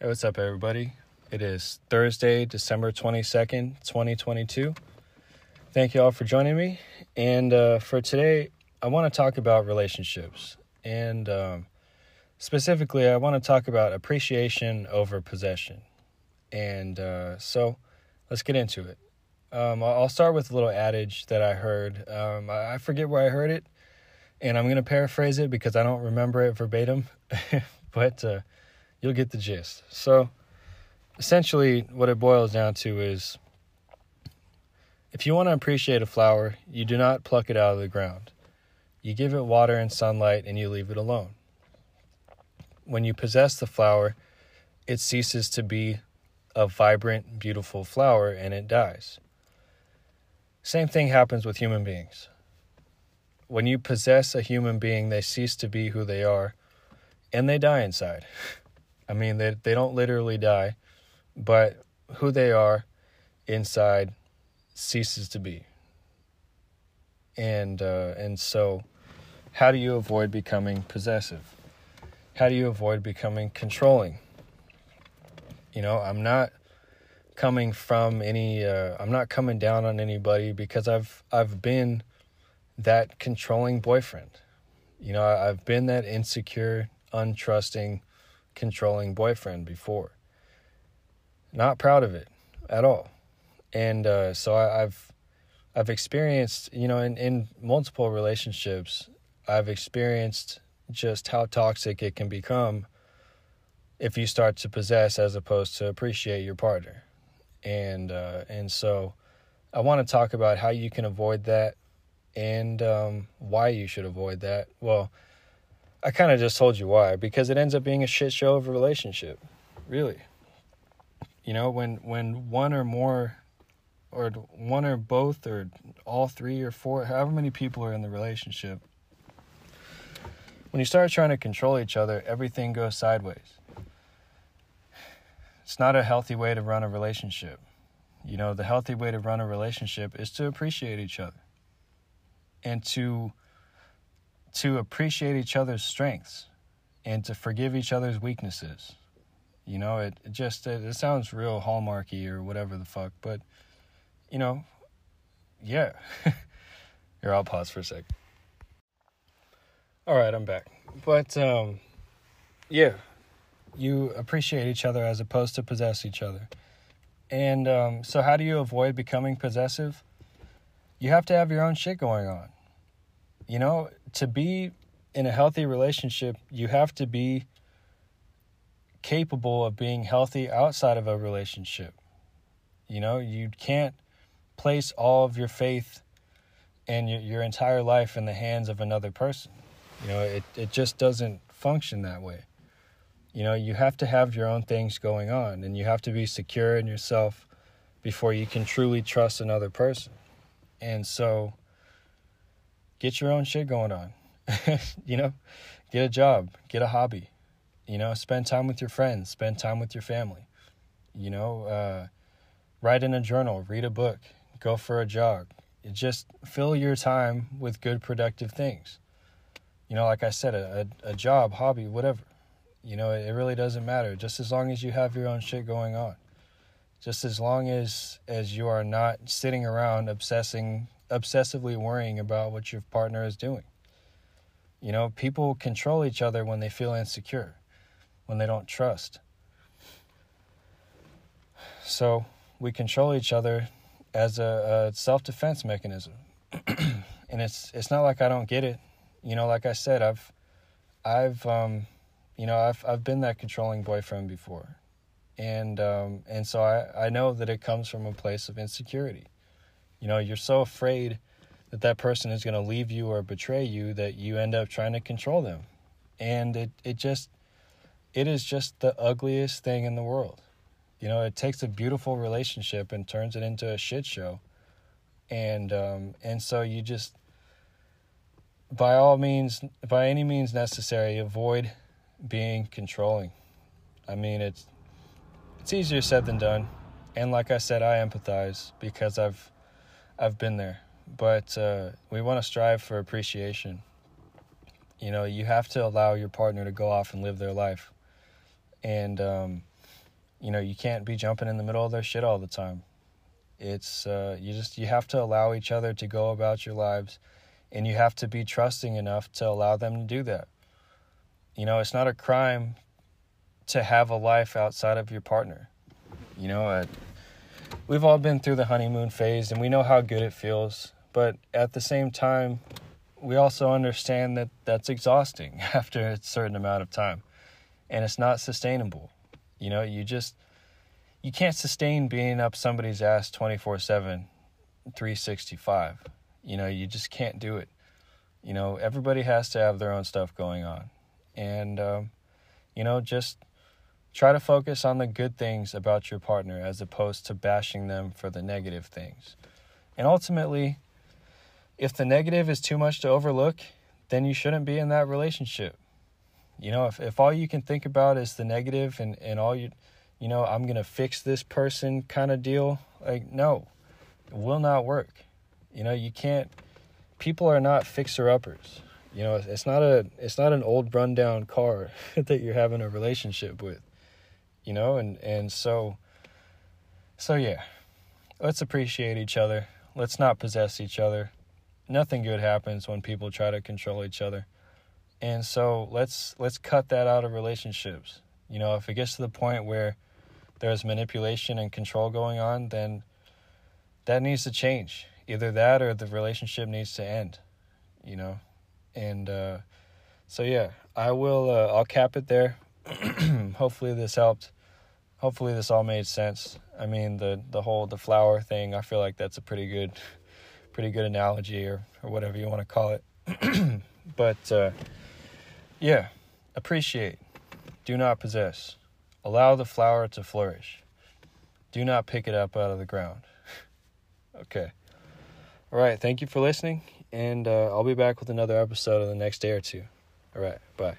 Hey, what's up, everybody? It is Thursday, December 22nd, 2022. Thank you all for joining me. And uh, for today, I want to talk about relationships. And um, specifically, I want to talk about appreciation over possession. And uh, so let's get into it. Um, I'll start with a little adage that I heard. Um, I forget where I heard it, and I'm going to paraphrase it because I don't remember it verbatim. but uh, you'll get the gist. So, essentially, what it boils down to is if you want to appreciate a flower, you do not pluck it out of the ground. You give it water and sunlight and you leave it alone. When you possess the flower, it ceases to be a vibrant, beautiful flower and it dies. Same thing happens with human beings. When you possess a human being, they cease to be who they are and they die inside. I mean, they they don't literally die, but who they are inside ceases to be. And uh, and so, how do you avoid becoming possessive? How do you avoid becoming controlling? You know, I'm not coming from any. Uh, I'm not coming down on anybody because I've I've been that controlling boyfriend. You know, I've been that insecure, untrusting controlling boyfriend before. Not proud of it at all. And uh, so I, I've I've experienced, you know, in, in multiple relationships, I've experienced just how toxic it can become if you start to possess as opposed to appreciate your partner. And uh, and so I want to talk about how you can avoid that and um, why you should avoid that. Well, I kind of just told you why because it ends up being a shit show of a relationship. Really. You know, when when one or more or one or both or all three or four, however many people are in the relationship, when you start trying to control each other, everything goes sideways. It's not a healthy way to run a relationship. You know, the healthy way to run a relationship is to appreciate each other and to to appreciate each other's strengths and to forgive each other's weaknesses. You know, it, it just it, it sounds real hallmarky or whatever the fuck, but you know, yeah. Here, I'll pause for a sec. All right, I'm back. But um, yeah, you appreciate each other as opposed to possess each other. And um, so, how do you avoid becoming possessive? You have to have your own shit going on. You know, to be in a healthy relationship, you have to be capable of being healthy outside of a relationship. You know, you can't place all of your faith and your, your entire life in the hands of another person. You know, it, it just doesn't function that way. You know, you have to have your own things going on and you have to be secure in yourself before you can truly trust another person. And so, get your own shit going on. you know, get a job, get a hobby, you know, spend time with your friends, spend time with your family, you know, uh, write in a journal, read a book, go for a jog. It just fill your time with good, productive things. You know, like I said, a, a, job, hobby, whatever. You know, it really doesn't matter. Just as long as you have your own shit going on. Just as long as as you are not sitting around obsessing obsessively worrying about what your partner is doing. You know, people control each other when they feel insecure, when they don't trust. So we control each other as a, a self defense mechanism. and it's it's not like I don't get it. You know, like I said, I've I've um you know, I've I've been that controlling boyfriend before. And um and so I, I know that it comes from a place of insecurity. You know, you're so afraid that that person is going to leave you or betray you that you end up trying to control them. And it, it just, it is just the ugliest thing in the world. You know, it takes a beautiful relationship and turns it into a shit show. And, um, and so you just, by all means, by any means necessary, avoid being controlling. I mean, it's, it's easier said than done. And like I said, I empathize because I've, I've been there, but uh, we want to strive for appreciation. You know, you have to allow your partner to go off and live their life, and um, you know, you can't be jumping in the middle of their shit all the time. It's uh, you just you have to allow each other to go about your lives, and you have to be trusting enough to allow them to do that. You know, it's not a crime to have a life outside of your partner. You know, uh, we've all been through the honeymoon phase, and we know how good it feels. But at the same time, we also understand that that's exhausting after a certain amount of time, and it's not sustainable. You know, you just you can't sustain being up somebody's ass 24 7 365 you know you just can't do it you know everybody has to have their own stuff going on and um, you know just try to focus on the good things about your partner as opposed to bashing them for the negative things and ultimately if the negative is too much to overlook then you shouldn't be in that relationship you know if, if all you can think about is the negative and, and all you you know, I'm going to fix this person kind of deal. Like, no, it will not work. You know, you can't, people are not fixer uppers. You know, it's not a, it's not an old rundown car that you're having a relationship with, you know, and, and so, so yeah, let's appreciate each other. Let's not possess each other. Nothing good happens when people try to control each other. And so let's, let's cut that out of relationships. You know, if it gets to the point where, there's manipulation and control going on, then that needs to change. Either that or the relationship needs to end, you know? And uh, so, yeah, I will, uh, I'll cap it there. Hopefully, this helped. Hopefully, this all made sense. I mean, the, the whole, the flower thing, I feel like that's a pretty good, pretty good analogy or, or whatever you want to call it. but, uh, yeah, appreciate, do not possess. Allow the flower to flourish. Do not pick it up out of the ground. okay. All right. Thank you for listening. And uh, I'll be back with another episode in the next day or two. All right. Bye.